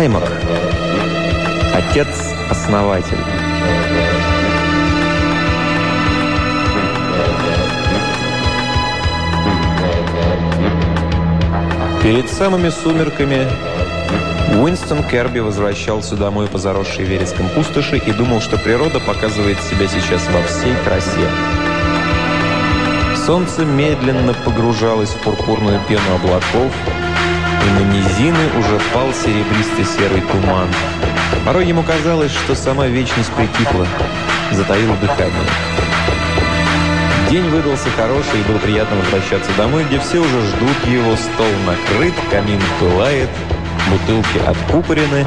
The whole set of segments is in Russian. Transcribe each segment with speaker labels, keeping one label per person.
Speaker 1: Аймак. Отец-основатель. Перед самыми сумерками Уинстон Керби возвращался домой по заросшей вереском пустоши и думал, что природа показывает себя сейчас во всей красе. Солнце медленно погружалось в пурпурную пену облаков, и на низины уже пал серебристый серый туман. Порой ему казалось, что сама вечность прикипла, затаила дыхание. День выдался хороший, и было приятно возвращаться домой, где все уже ждут его, стол накрыт, камин пылает, бутылки откупорены.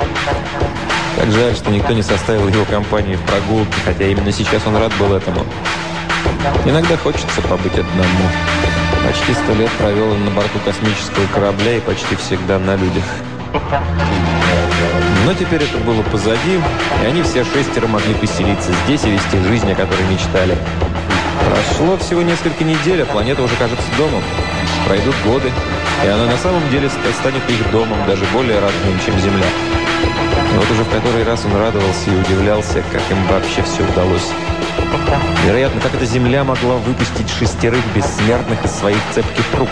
Speaker 1: Как жаль, что никто не составил его компании в прогулке, хотя именно сейчас он рад был этому. Иногда хочется побыть одному. Почти сто лет провел он на борту космического корабля и почти всегда на людях. Но теперь это было позади, и они все шестеро могли поселиться здесь и вести жизнь, о которой мечтали. Прошло всего несколько недель, а планета уже кажется домом. Пройдут годы, и она на самом деле станет их домом, даже более родным, чем Земля. И вот уже в который раз он радовался и удивлялся, как им вообще все удалось. Вероятно, как эта Земля могла выпустить шестерых бессмертных из своих цепких рук.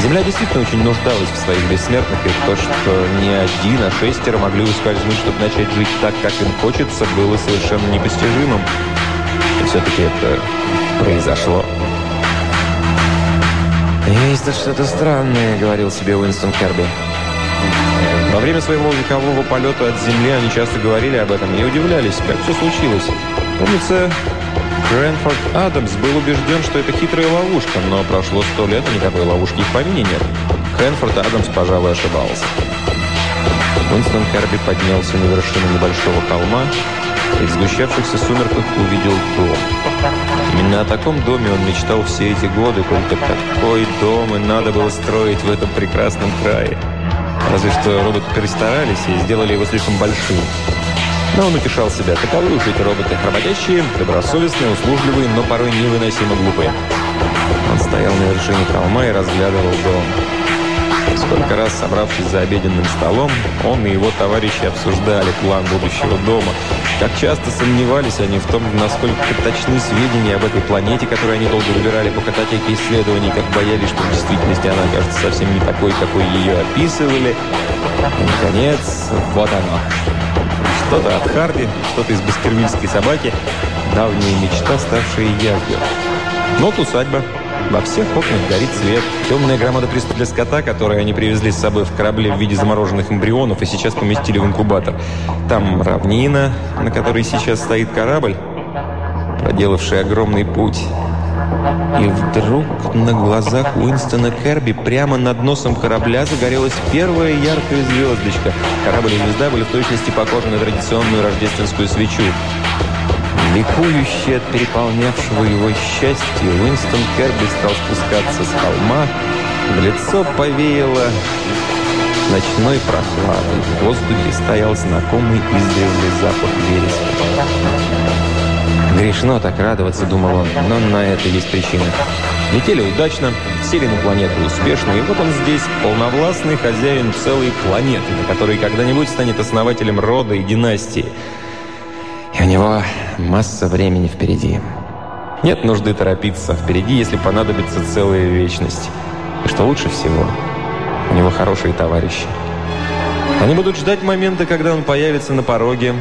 Speaker 1: Земля действительно очень нуждалась в своих бессмертных, и то, что не один, а шестеро могли ускользнуть, чтобы начать жить так, как им хочется, было совершенно непостижимым. И все-таки это произошло. «Есть тут что-то странное», — говорил себе Уинстон Керби. Во время своего векового полета от Земли они часто говорили об этом и удивлялись, как все случилось. Помнится, Крэнфорд Адамс был убежден, что это хитрая ловушка, но прошло сто лет, и никакой ловушки в помине нет. Крэнфорд Адамс, пожалуй, ошибался. Уинстон Керби поднялся на вершину небольшого холма и в сгущавшихся сумерках увидел дом. Именно о таком доме он мечтал все эти годы, только такой дом и надо было строить в этом прекрасном крае. Разве что роботы перестарались и сделали его слишком большим. Но он утешал себя. Таковы уж эти роботы. Работящие, добросовестные, услужливые, но порой невыносимо глупые. Он стоял на вершине холма и разглядывал дом. Сколько раз, собравшись за обеденным столом, он и его товарищи обсуждали план будущего дома. Как часто сомневались они в том, насколько точны сведения об этой планете, которую они долго выбирали по кататеке исследований, как боялись, что в действительности она окажется совсем не такой, какой ее описывали. И, наконец, вот оно. Что-то от Харди, что-то из баскервильской собаки, давняя мечта, ставшая явью. Вот усадьба. Во всех окнах горит свет. Темная громада присутствия для скота, которую они привезли с собой в корабле в виде замороженных эмбрионов и сейчас поместили в инкубатор. Там равнина, на которой сейчас стоит корабль, проделавший огромный путь. И вдруг на глазах Уинстона Керби прямо над носом корабля загорелась первая яркая звездочка. Корабль и звезда были в точности похожи на традиционную рождественскую свечу. Ликующий от переполнявшего его счастья, Уинстон Керби стал спускаться с холма. В лицо повеяло ночной прохладой. В воздухе стоял знакомый издревле запах вереска. Грешно так радоваться, думал он, но на это есть причина. Летели удачно, сели на планету успешно, и вот он здесь, полновластный хозяин целой планеты, на которой когда-нибудь станет основателем рода и династии. И у него масса времени впереди. Нет нужды торопиться. Впереди, если понадобится целая вечность. И что лучше всего, у него хорошие товарищи. Они будут ждать момента, когда он появится на пороге.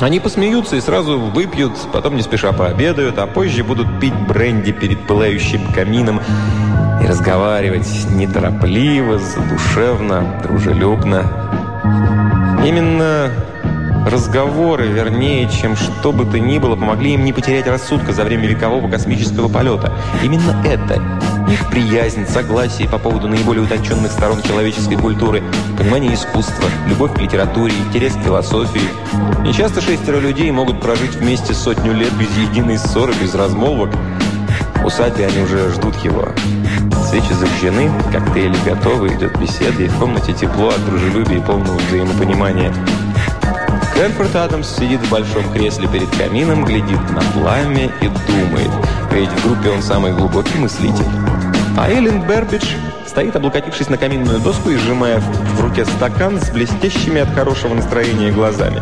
Speaker 1: Они посмеются и сразу выпьют, потом не спеша пообедают, а позже будут пить бренди перед пылающим камином и разговаривать неторопливо, задушевно, дружелюбно. Именно Разговоры, вернее, чем что бы то ни было, помогли им не потерять рассудка за время векового космического полета. Именно это, их приязнь, согласие по поводу наиболее утонченных сторон человеческой культуры, понимание искусства, любовь к литературе, интерес к философии. Нечасто шестеро людей могут прожить вместе сотню лет без единой ссоры, без размолвок. В усадьбе они уже ждут его. Свечи зажжены, коктейли готовы, идет беседа, и в комнате тепло от дружелюбия и полного взаимопонимания. Крэнфорд Адамс сидит в большом кресле перед камином, глядит на пламя и думает, ведь в группе он самый глубокий мыслитель. А Эллен Бербидж стоит, облокотившись на каминную доску и сжимая в руке стакан с блестящими от хорошего настроения глазами.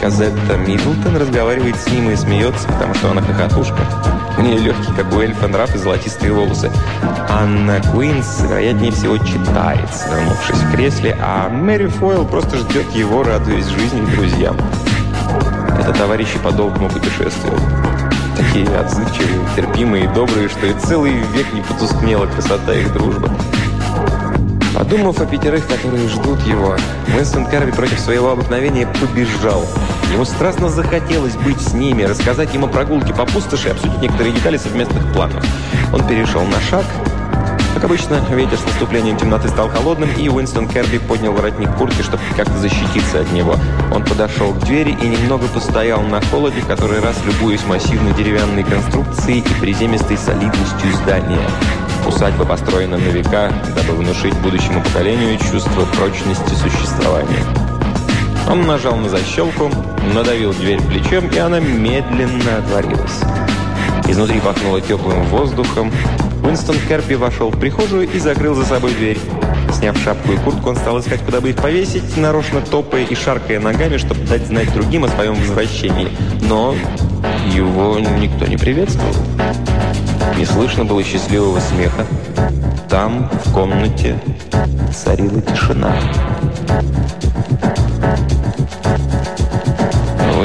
Speaker 1: Казетта Миддлтон разговаривает с ним и смеется, потому что она хохотушка. У нее легкий, как у эльфа, нрав и золотистые волосы. Анна Куинс, вероятнее всего, читает, свернувшись в кресле, а Мэри Фойл просто ждет его, радуясь жизни и друзьям. Это товарищи по долгому путешествию. Такие отзывчивые, терпимые и добрые, что и целый век не потускнела красота их дружбы. Подумав о пятерых, которые ждут его, Уинстон Карви против своего обыкновения побежал. Ему страстно захотелось быть с ними, рассказать им о прогулке по пустоши и обсудить некоторые детали совместных планов. Он перешел на шаг. Обычно, ветер с наступлением темноты стал холодным, и Уинстон Керби поднял воротник куртки, чтобы как-то защититься от него. Он подошел к двери и немного постоял на холоде, который раз любуясь массивной деревянной конструкцией и приземистой солидностью здания. Усадьба построена на века, дабы внушить будущему поколению чувство прочности существования. Он нажал на защелку, надавил дверь плечом, и она медленно отворилась. Изнутри пахнуло теплым воздухом. Уинстон Керби вошел в прихожую и закрыл за собой дверь. Сняв шапку и куртку, он стал искать, куда бы их повесить, нарочно топая и шаркая ногами, чтобы дать знать другим о своем возвращении. Но его никто не приветствовал. Не слышно было счастливого смеха. Там, в комнате, царила тишина.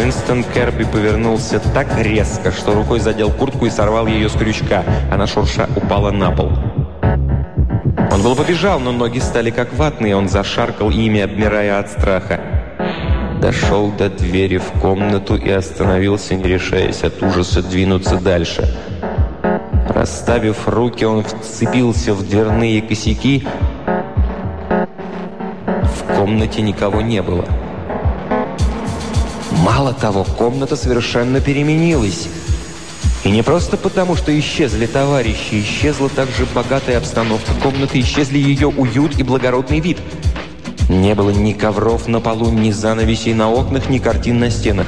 Speaker 1: Уинстон Керби повернулся так резко, что рукой задел куртку и сорвал ее с крючка. Она шурша упала на пол. Он было побежал, но ноги стали как ватные. Он зашаркал ими, обмирая от страха. Дошел до двери в комнату и остановился, не решаясь от ужаса двинуться дальше. Расставив руки, он вцепился в дверные косяки. В комнате никого не было. Мало того, комната совершенно переменилась. И не просто потому, что исчезли товарищи, исчезла также богатая обстановка комнаты, исчезли ее уют и благородный вид. Не было ни ковров на полу, ни занавесей на окнах, ни картин на стенах.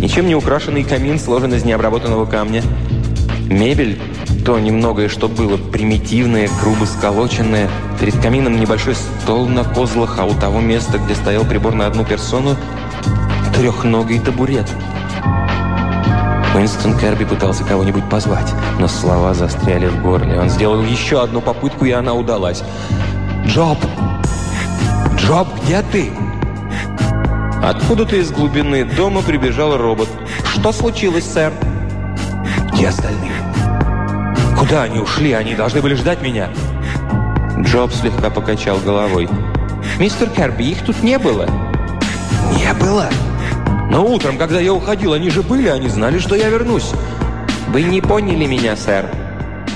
Speaker 1: Ничем не украшенный камин сложен из необработанного камня – Мебель, то немногое, что было, примитивное, грубо сколоченное. Перед камином небольшой стол на козлах, а у того места, где стоял прибор на одну персону, трехногий табурет. Уинстон Керби пытался кого-нибудь позвать, но слова застряли в горле. Он сделал еще одну попытку, и она удалась. «Джоб! Джоб, где ты?» Откуда-то из глубины дома прибежал робот. «Что случилось, сэр?» «Где остальные?» Куда они ушли? Они должны были ждать меня. Джоб слегка покачал головой. «Мистер Керби, их тут не было». «Не было?» «Но утром, когда я уходил, они же были, они знали, что я вернусь». «Вы не поняли меня, сэр.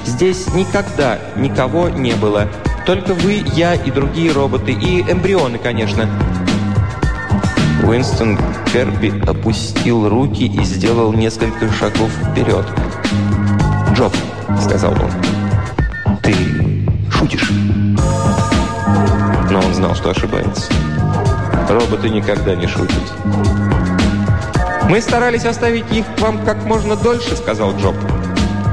Speaker 1: Здесь никогда никого не было. Только вы, я и другие роботы, и эмбрионы, конечно». Уинстон Керби опустил руки и сделал несколько шагов вперед. «Джоб, — сказал он. «Ты шутишь?» Но он знал, что ошибается. Роботы никогда не шутят. «Мы старались оставить их вам как можно дольше», — сказал Джоб.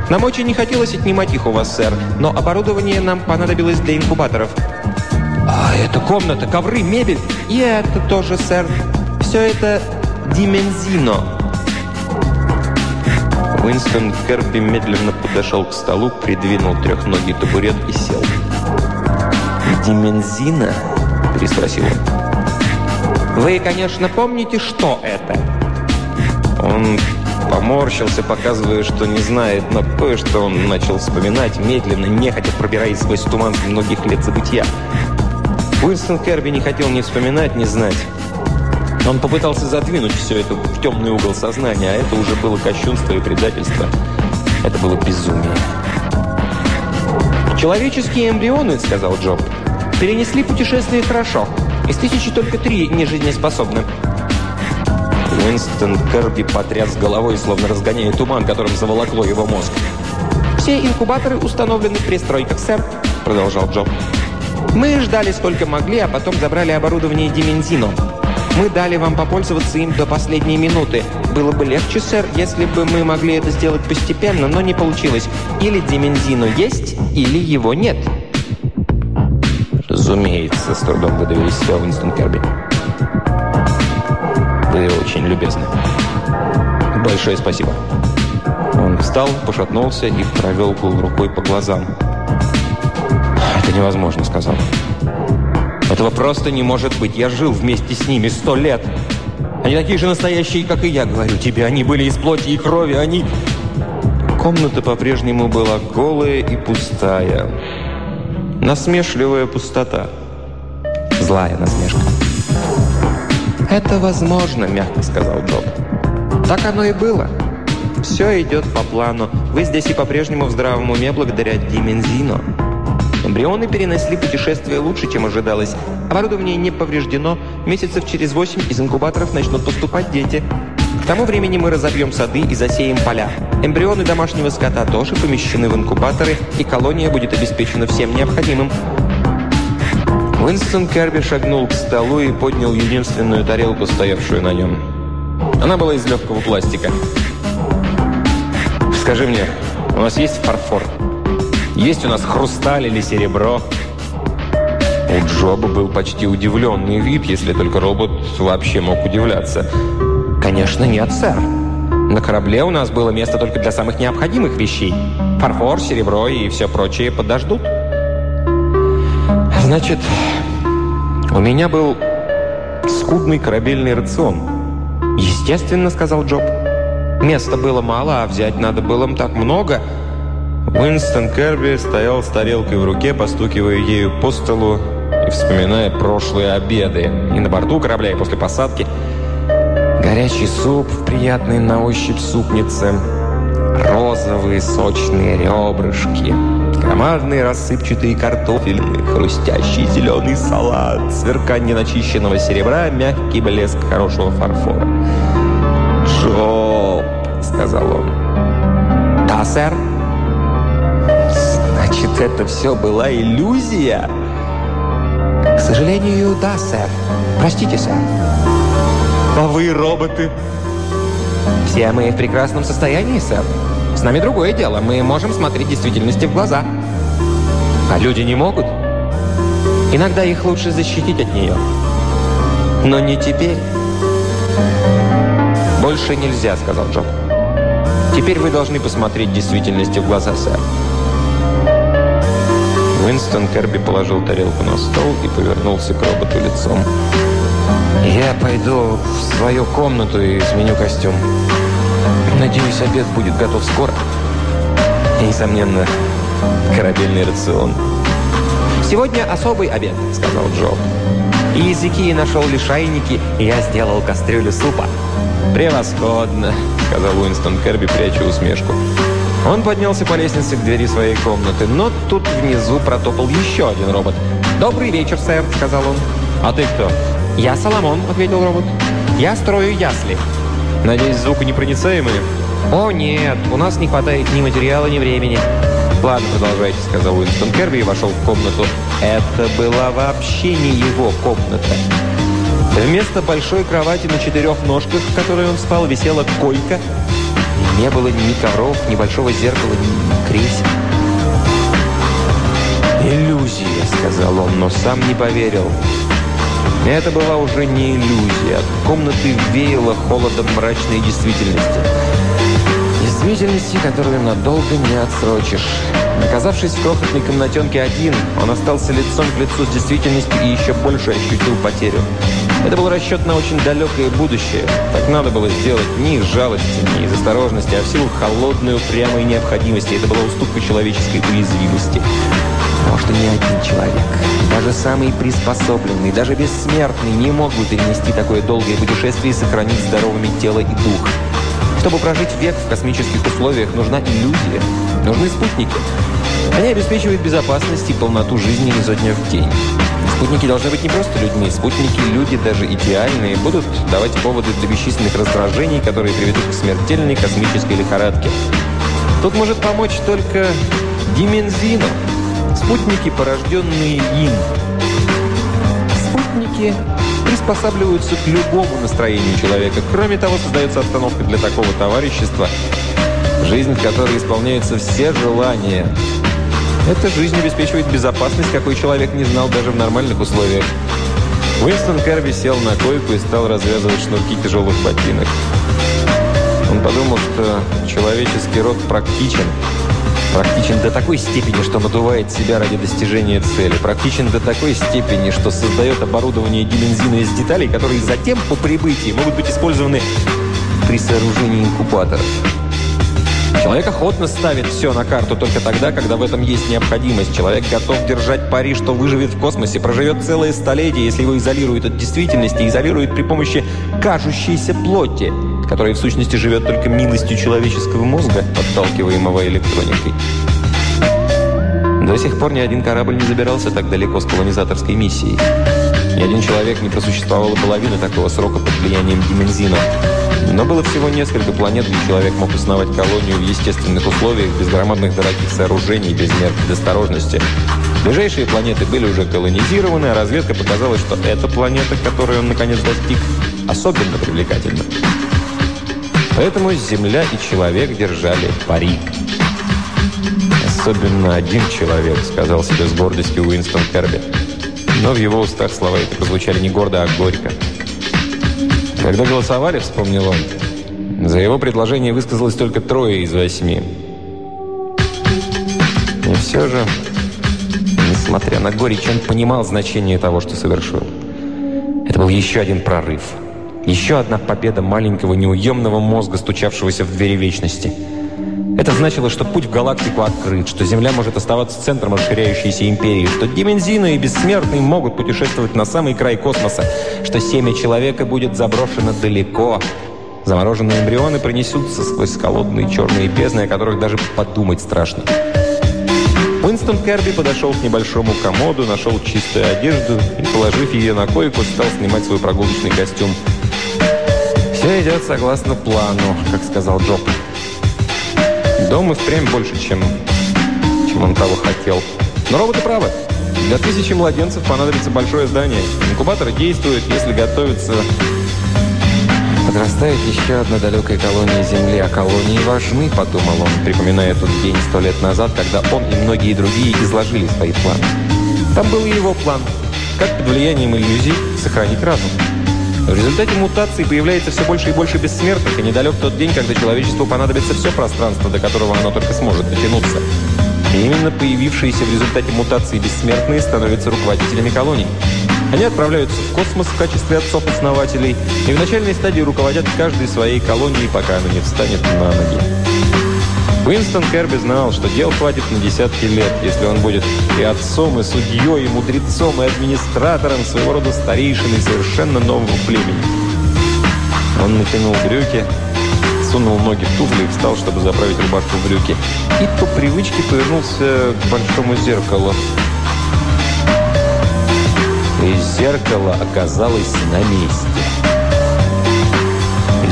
Speaker 1: «Нам очень не хотелось отнимать их у вас, сэр, но оборудование нам понадобилось для инкубаторов». «А это комната, ковры, мебель?» «И это тоже, сэр. Все это димензино». Уинстон Керби медленно подошел к столу, придвинул трехногий табурет и сел. «Димензина?» – переспросил он. «Вы, конечно, помните, что это?» Он поморщился, показывая, что не знает, но кое-что он начал вспоминать, медленно, нехотя пробираясь сквозь туман многих лет забытия. Уинстон Керби не хотел ни вспоминать, ни знать. Он попытался задвинуть все это в темный угол сознания, а это уже было кощунство и предательство. Это было безумие. «Человеческие эмбрионы, — сказал Джоб, — перенесли путешествие хорошо. Из тысячи только три не жизнеспособны». Уинстон Керби потряс головой, словно разгоняя туман, которым заволокло его мозг. «Все инкубаторы установлены в пристройках, сэр», — продолжал Джоб. «Мы ждали сколько могли, а потом забрали оборудование Димензино. Мы дали вам попользоваться им до последней минуты. Было бы легче, сэр, если бы мы могли это сделать постепенно, но не получилось. Или Димензино есть, или его нет». «Разумеется», — с трудом выдавил из себя Уинстон Керби. «Вы очень любезны. Большое спасибо». Он встал, пошатнулся и провел рукой по глазам. «Это невозможно», — сказал. «Этого просто не может быть. Я жил вместе с ними сто лет. Они такие же настоящие, как и я, говорю тебе. Они были из плоти и крови, они...» Комната по-прежнему была голая и пустая. Насмешливая пустота. Злая насмешка. «Это возможно», — мягко сказал Джоб. «Так оно и было. Все идет по плану. Вы здесь и по-прежнему в здравом уме благодаря Димензино. Эмбрионы перенесли путешествие лучше, чем ожидалось. Оборудование не повреждено. Месяцев через восемь из инкубаторов начнут поступать дети. К тому времени мы разобьем сады и засеем поля. Эмбрионы домашнего скота тоже помещены в инкубаторы, и колония будет обеспечена всем необходимым. Уинстон Керби шагнул к столу и поднял единственную тарелку, стоявшую на нем. Она была из легкого пластика. «Скажи мне, у нас есть фарфор?» Есть у нас хрусталь или серебро?» У Джоба был почти удивленный вид, если только робот вообще мог удивляться. «Конечно нет, сэр. На корабле у нас было место только для самых необходимых вещей. Фарфор, серебро и все прочее подождут». «Значит, у меня был скудный корабельный рацион». «Естественно», — сказал Джоб. «Места было мало, а взять надо было так много». Уинстон Керби стоял с тарелкой в руке, постукивая ею по столу и вспоминая прошлые обеды. И на борту корабля, и после посадки. Горячий суп в приятной на ощупь супнице. Розовые сочные ребрышки. Громадные рассыпчатые картофели, хрустящий зеленый салат, сверкание начищенного серебра, мягкий блеск хорошего фарфора. «Джоб!» — сказал он. «Да, сэр?» Значит, это все была иллюзия? К сожалению, да, сэр. Простите, сэр. А вы роботы? Все мы в прекрасном состоянии, сэр. С нами другое дело. Мы можем смотреть действительности в глаза. А люди не могут. Иногда их лучше защитить от нее. Но не теперь. «Больше нельзя», — сказал Джоб. «Теперь вы должны посмотреть действительности в глаза, сэр». Уинстон Керби положил тарелку на стол и повернулся к роботу лицом. «Я пойду в свою комнату и сменю костюм. Надеюсь, обед будет готов скоро. И, несомненно, корабельный рацион». «Сегодня особый обед», — сказал Джо. «И языки нашел лишайники, и я сделал кастрюлю супа». «Превосходно», — сказал Уинстон Керби, пряча усмешку. Он поднялся по лестнице к двери своей комнаты, но тут внизу протопал еще один робот. «Добрый вечер, сэр», — сказал он. «А ты кто?» «Я Соломон», — ответил робот. «Я строю ясли». «Надеюсь, звуконепроницаемые?»
Speaker 2: «О, нет, у нас не хватает ни материала, ни времени».
Speaker 1: «Ладно, продолжайте», — сказал Уинстон Керби и вошел в комнату. Это была вообще не его комната. Вместо большой кровати на четырех ножках, в которой он спал, висела койка — не было ни ковров, ни большого зеркала, ни кресел. «Иллюзия», — сказал он, но сам не поверил. Это была уже не иллюзия. От комнаты веяло холодом мрачной действительности. Действительности, которую надолго не отсрочишь. Оказавшись в крохотной комнатенке один, он остался лицом к лицу с действительностью и еще больше ощутил потерю. Это был расчет на очень далекое будущее. Так надо было сделать не из жалости, не из осторожности, а в силу холодной, упрямой необходимости. Это была уступка человеческой уязвимости. Может, и не один человек. Даже самый приспособленный, даже бессмертный не мог бы перенести такое долгое путешествие и сохранить здоровыми тело и дух. Чтобы прожить век в космических условиях, нужна иллюзия. Нужны спутники. Они обеспечивают безопасность и полноту жизни изо дня в день. Спутники должны быть не просто людьми. Спутники, люди даже идеальные, будут давать поводы для бесчисленных раздражений, которые приведут к смертельной космической лихорадке. Тут может помочь только Димензино. Спутники, порожденные им. Спутники приспосабливаются к любому настроению человека. Кроме того, создается обстановка для такого товарищества, жизнь в которой исполняются все желания, Эта жизнь обеспечивает безопасность, какой человек не знал даже в нормальных условиях. Уинстон Керби сел на койку и стал развязывать шнурки тяжелых ботинок. Он подумал, что человеческий род практичен. Практичен до такой степени, что надувает себя ради достижения цели. Практичен до такой степени, что создает оборудование димензина из деталей, которые затем по прибытии могут быть использованы при сооружении инкубаторов. Человек охотно ставит все на карту только тогда, когда в этом есть необходимость. Человек готов держать пари, что выживет в космосе, проживет целое столетие, если его изолируют от действительности, изолируют при помощи кажущейся плоти, которая в сущности живет только милостью человеческого мозга, подталкиваемого электроникой. До сих пор ни один корабль не забирался так далеко с колонизаторской миссией. Ни один человек не просуществовал половины такого срока под влиянием димензина. Но было всего несколько планет, где человек мог основать колонию в естественных условиях, без громадных дорогих сооружений, без мер предосторожности. Ближайшие планеты были уже колонизированы, а разведка показала, что эта планета, которой он наконец достиг, особенно привлекательна. Поэтому Земля и человек держали пари. «Особенно один человек», — сказал себе с гордостью Уинстон Керби. Но в его устах слова эти прозвучали не гордо, а горько. Когда голосовали, вспомнил он, за его предложение высказалось только трое из восьми. И все же, несмотря на горечь, он понимал значение того, что совершил. Это был еще один прорыв. Еще одна победа маленького неуемного мозга, стучавшегося в двери вечности – это значило, что путь в галактику открыт, что Земля может оставаться центром расширяющейся империи, что Димензины и Бессмертные могут путешествовать на самый край космоса, что семя человека будет заброшено далеко. Замороженные эмбрионы пронесутся сквозь холодные черные бездны, о которых даже подумать страшно. Уинстон Керби подошел к небольшому комоду, нашел чистую одежду и, положив ее на койку, стал снимать свой прогулочный костюм. «Все идет согласно плану», как сказал Джоб. Дом и впрямь больше, чем, чем он того хотел. Но роботы правы. Для тысячи младенцев понадобится большое здание. Инкубатор действует, если готовится... Подрастает еще одна далекая колония Земли, а колонии важны, подумал он, припоминая тот день сто лет назад, когда он и многие другие изложили свои планы. Там был и его план, как под влиянием иллюзий сохранить разум. В результате мутации появляется все больше и больше бессмертных, и недалек тот день, когда человечеству понадобится все пространство, до которого оно только сможет дотянуться. И именно появившиеся в результате мутации бессмертные становятся руководителями колоний. Они отправляются в космос в качестве отцов-основателей и в начальной стадии руководят каждой своей колонией, пока она не встанет на ноги. Уинстон Керби знал, что дел хватит на десятки лет, если он будет и отцом, и судьей, и мудрецом, и администратором, своего рода старейшиной совершенно нового племени. Он натянул брюки, сунул ноги в туфли и встал, чтобы заправить рубашку в брюки. И по привычке повернулся к большому зеркалу. И зеркало оказалось на месте.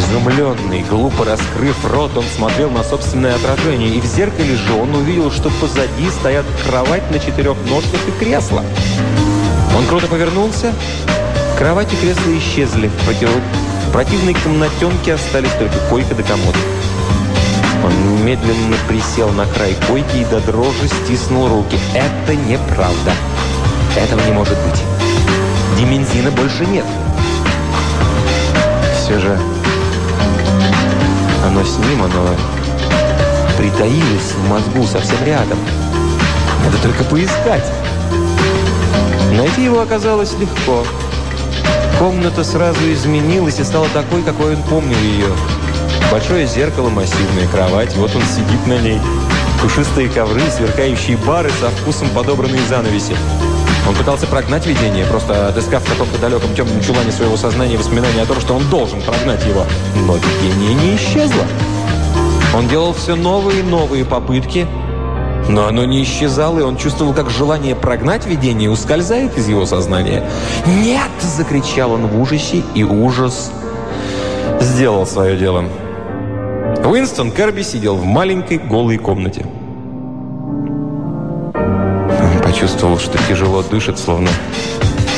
Speaker 1: Изумленный, глупо раскрыв рот, он смотрел на собственное отражение, и в зеркале же он увидел, что позади стоят кровать на четырех ножках и кресло. Он круто повернулся. Кровать и кресло исчезли. В, против... в противной комнатенке остались только койка да комод. Он медленно присел на край койки и до дрожи стиснул руки. Это неправда. Этого не может быть. Димензина больше нет. Все же оно с ним, оно притаилось в мозгу совсем рядом. Надо только поискать. Найти его оказалось легко. Комната сразу изменилась и стала такой, какой он помнил ее. Большое зеркало, массивная кровать, вот он сидит на ней. Пушистые ковры, сверкающие бары со вкусом подобранные занавеси. Он пытался прогнать видение, просто отыскав в каком-то далеком темном чулане своего сознания воспоминания о том, что он должен прогнать его. Но видение не исчезло. Он делал все новые и новые попытки, но оно не исчезало, и он чувствовал, как желание прогнать видение ускользает из его сознания. «Нет!» – закричал он в ужасе, и ужас сделал свое дело. Уинстон Керби сидел в маленькой голой комнате. Почувствовал, что тяжело дышит, словно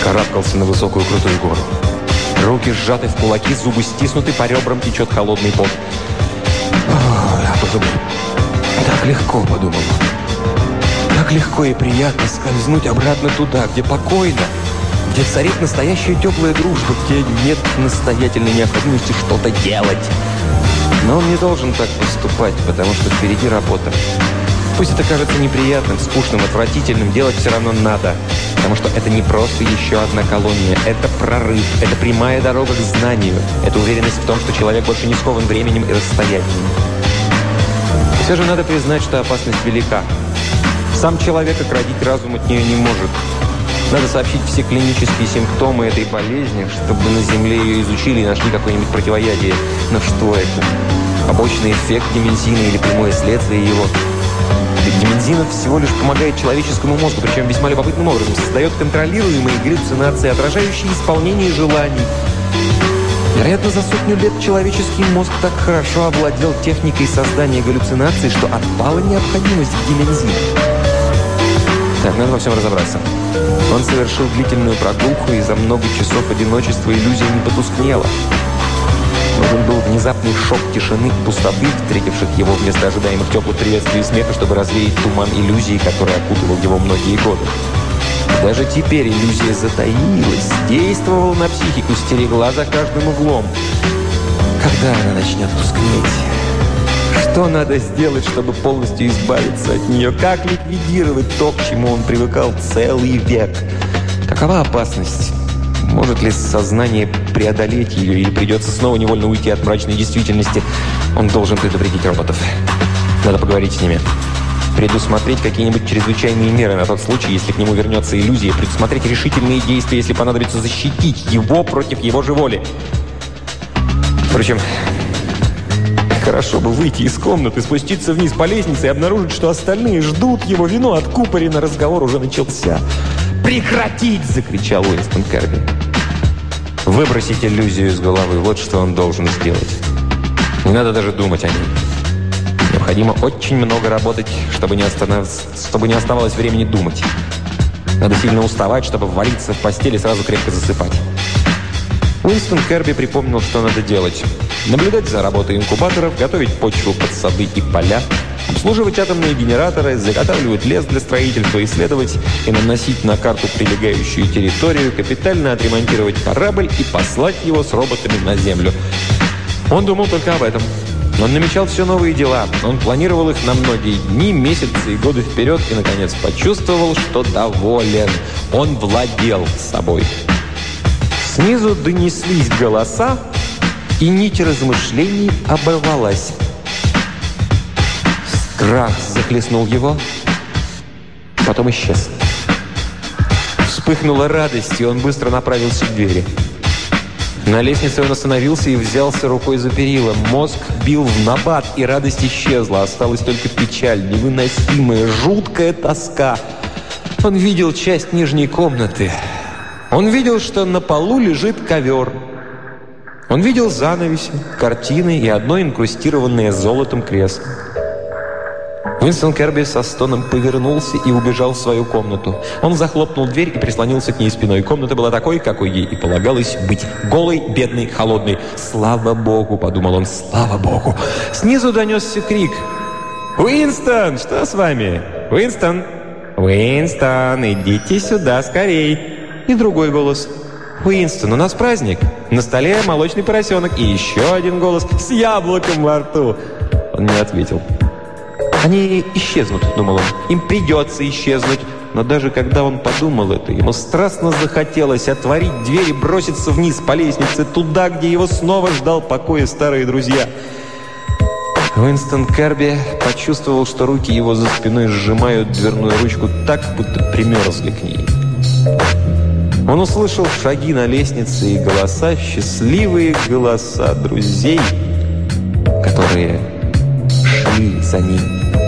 Speaker 1: карабкался на высокую крутую гору. Руки сжаты в кулаки, зубы стиснуты, по ребрам течет холодный пот. «Я подумал, так легко», — подумал он. Как легко и приятно скользнуть обратно туда, где покойно, где царит настоящая теплая дружба, где нет настоятельной необходимости что-то делать. Но он не должен так поступать, потому что впереди работа. Пусть это кажется неприятным, скучным, отвратительным, делать все равно надо. Потому что это не просто еще одна колония. Это прорыв, это прямая дорога к знанию. Это уверенность в том, что человек больше не скован временем и расстоянием. Все же надо признать, что опасность велика. Сам человек оградить разум от нее не может. Надо сообщить все клинические симптомы этой болезни, чтобы на Земле ее изучили и нашли какое-нибудь противоядие. Но что это? Побочный эффект деменсина или прямое следствие его – Демензинов всего лишь помогает человеческому мозгу, причем весьма любопытным образом. Создает контролируемые галлюцинации, отражающие исполнение желаний. Вероятно, за сотню лет человеческий мозг так хорошо овладел техникой создания галлюцинаций, что отпала необходимость в демензине. Так, надо во всем разобраться. Он совершил длительную прогулку, и за много часов одиночества иллюзия не потускнела. Нужен был внезапный шок тишины и пустоты, встретивших его вместо ожидаемых теплых приветствий и смеха, чтобы развеять туман иллюзии, который окутывал его многие годы. Даже теперь иллюзия затаилась, действовала на психику, стерегла за каждым углом. Когда она начнет тускнеть? Что надо сделать, чтобы полностью избавиться от нее? Как ликвидировать то, к чему он привыкал целый век? Какова опасность? Может ли сознание преодолеть ее, или придется снова невольно уйти от мрачной действительности? Он должен предупредить роботов. Надо поговорить с ними. Предусмотреть какие-нибудь чрезвычайные меры на тот случай, если к нему вернется иллюзия. Предусмотреть решительные действия, если понадобится защитить его против его же воли. Впрочем, хорошо бы выйти из комнаты, спуститься вниз по лестнице и обнаружить, что остальные ждут его вино откупорено, разговор уже начался. «Прекратить!» – закричал Уинстон Керби. Выбросить иллюзию из головы – вот что он должен сделать. Не надо даже думать о ней. Необходимо очень много работать, чтобы не, останов... чтобы не оставалось времени думать. Надо сильно уставать, чтобы валиться в постели и сразу крепко засыпать. Уинстон Керби припомнил, что надо делать. Наблюдать за работой инкубаторов, готовить почву под сады и поля – обслуживать атомные генераторы, заготавливать лес для строительства, исследовать и наносить на карту прилегающую территорию, капитально отремонтировать корабль и послать его с роботами на Землю. Он думал только об этом. Он намечал все новые дела. Он планировал их на многие дни, месяцы и годы вперед и, наконец, почувствовал, что доволен. Он владел собой. Снизу донеслись голоса, и нить размышлений оборвалась. Страх захлестнул его, потом исчез. Вспыхнула радость, и он быстро направился к двери. На лестнице он остановился и взялся рукой за перила. Мозг бил в набат, и радость исчезла. Осталась только печаль, невыносимая, жуткая тоска. Он видел часть нижней комнаты. Он видел, что на полу лежит ковер. Он видел занавеси, картины и одно инкрустированное золотом кресло. Уинстон Керби со стоном повернулся и убежал в свою комнату. Он захлопнул дверь и прислонился к ней спиной. Комната была такой, какой ей и полагалось быть. Голой, бедной, холодной. «Слава Богу!» – подумал он. «Слава Богу!» Снизу донесся крик. «Уинстон, что с вами? Уинстон! Уинстон, идите сюда скорей!» И другой голос. «Уинстон, у нас праздник. На столе молочный поросенок». И еще один голос с яблоком во рту. Он не ответил. Они исчезнут, думал он. Им придется исчезнуть. Но даже когда он подумал это, ему страстно захотелось отворить дверь и броситься вниз по лестнице, туда, где его снова ждал покоя старые друзья. Уинстон Керби почувствовал, что руки его за спиной сжимают дверную ручку так, будто примерзли к ней. Он услышал шаги на лестнице и голоса, счастливые голоса друзей, которые шли за ним.